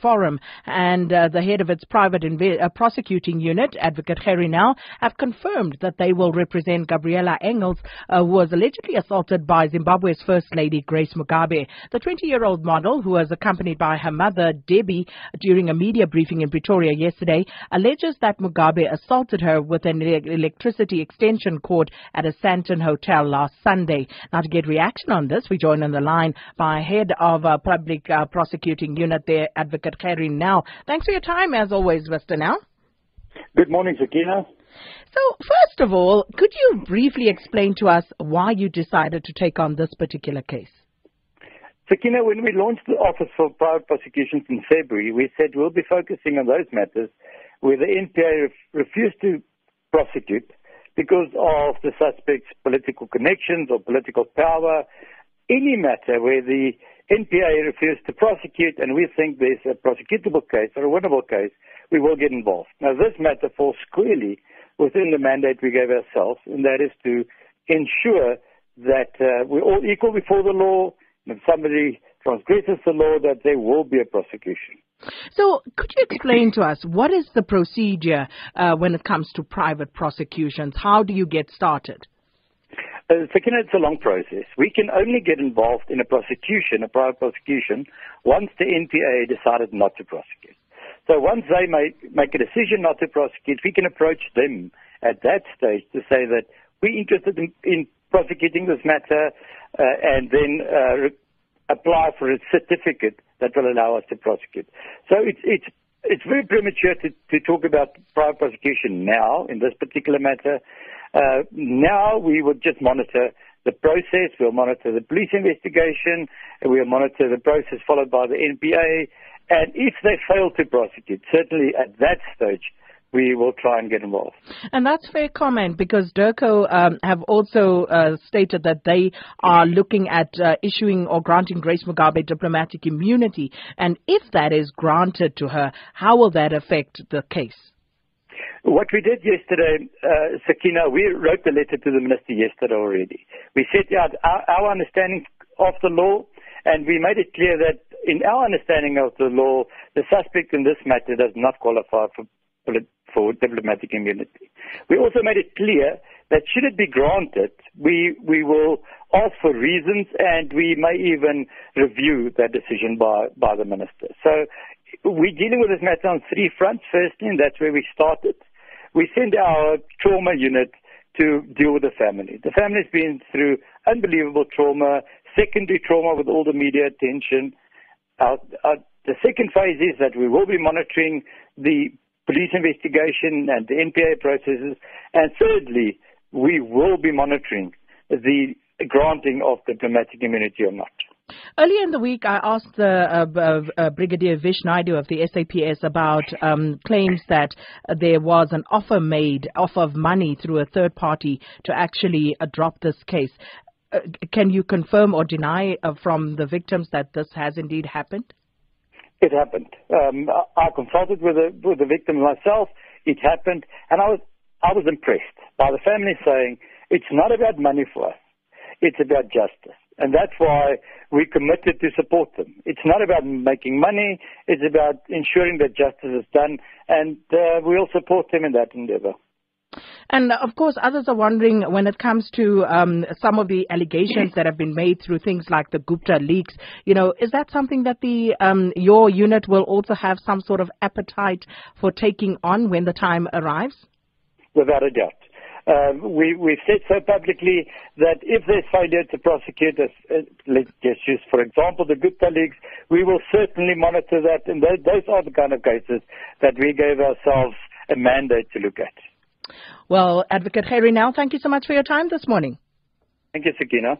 Forum and uh, the head of its private inve- uh, prosecuting unit, Advocate Gerrie Nel, have confirmed that they will represent Gabriella Engels, uh, who was allegedly assaulted by Zimbabwe's First Lady Grace Mugabe. The 20-year-old model, who was accompanied by her mother, Debbie, during a media briefing in Pretoria yesterday, alleges that Mugabe assaulted her with an electricity extension cord at a Sandton hotel last Sunday. Now, to get reaction on this, we join on the line by head of a public uh, prosecuting unit there, Advocate Gerrie Nel. Thanks for your time, as always, Mr. Nel. Good morning, Sakina. So, first of all, could you briefly explain to us why you decided to take on this particular case? Sakina, when we launched the Office for Private Prosecutions in February, we said we'll be focusing on those matters where the NPA ref- refused to prosecute because of the suspect's political connections or political power. Any matter where the NPA refused to prosecute and we think there's a prosecutable case or a winnable case, we will get involved. Now, this matter falls squarely within the mandate we gave ourselves, and that is to ensure that uh, we're all equal before the law. And if somebody transgresses the law, that there will be a prosecution. So, could you explain to us what is the procedure uh, when it comes to private prosecutions? How do you get started? Uh, second, it's a long process. We can only get involved in a prosecution, a private prosecution, once the NPA decided not to prosecute. So once they make, make a decision not to prosecute, we can approach them at that stage to say that we're interested in, in prosecuting this matter uh, and then uh, re- apply for a certificate that will allow us to prosecute. So it's, it's, it's very premature to, to talk about private prosecution now in this particular matter. Uh, now we would just monitor the process, we'll monitor the police investigation, we'll monitor the process followed by the NPA. And if they fail to prosecute, certainly at that stage, we will try and get involved. And that's fair comment because DIRCO um, have also uh, stated that they are looking at uh, issuing or granting Grace Mugabe diplomatic immunity. And if that is granted to her, how will that affect the case? What we did yesterday, uh, Sakina, we wrote the letter to the minister yesterday already. We set out our, our understanding of the law, and we made it clear that in our understanding of the law, the suspect in this matter does not qualify for, for diplomatic immunity. We also made it clear that should it be granted, we, we will ask for reasons and we may even review that decision by, by the minister. So we're dealing with this matter on three fronts. Firstly, and that's where we started, we send our trauma unit to deal with the family. The family's been through unbelievable trauma, secondary trauma with all the media attention. Our, our, the second phase is that we will be monitoring the police investigation and the NPA processes. And thirdly, we will be monitoring the granting of diplomatic immunity or not. Earlier in the week, I asked the uh, uh, Brigadier Vish Naidu of the SAPS about um, claims that there was an offer made, offer of money through a third party to actually uh, drop this case. Uh, can you confirm or deny uh, from the victims that this has indeed happened? It happened. Um, I consulted with the, with the victim myself. It happened, and I was I was impressed by the family saying it's not about money for us; it's about justice. And that's why we committed to support them. It's not about making money, it's about ensuring that justice is done, and uh, we'll support them in that endeavor. And of course, others are wondering when it comes to um, some of the allegations that have been made through things like the Gupta leaks. You know, is that something that the um, your unit will also have some sort of appetite for taking on when the time arrives? Without a doubt. Um, we, we've said so publicly that if there's failure to prosecute us, uh, let's just use, for example, the Gupta leaks, we will certainly monitor that, and those, those are the kind of cases that we gave ourselves a mandate to look at. Well, Advocate Gerrie Nel thank you so much for your time this morning. Thank you, Sakina.